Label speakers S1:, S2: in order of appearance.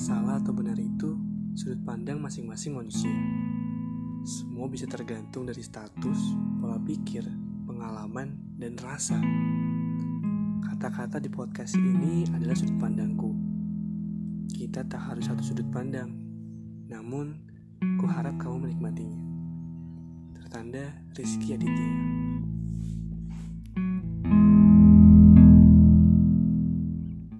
S1: Salah atau benar itu sudut pandang masing-masing manusia. Semua bisa tergantung dari status, pola pikir, pengalaman, dan rasa. Kata-kata di podcast ini adalah sudut pandangku. Kita tak harus satu sudut pandang, namun ku harap kamu menikmatinya. Tertanda Rizky Aditya.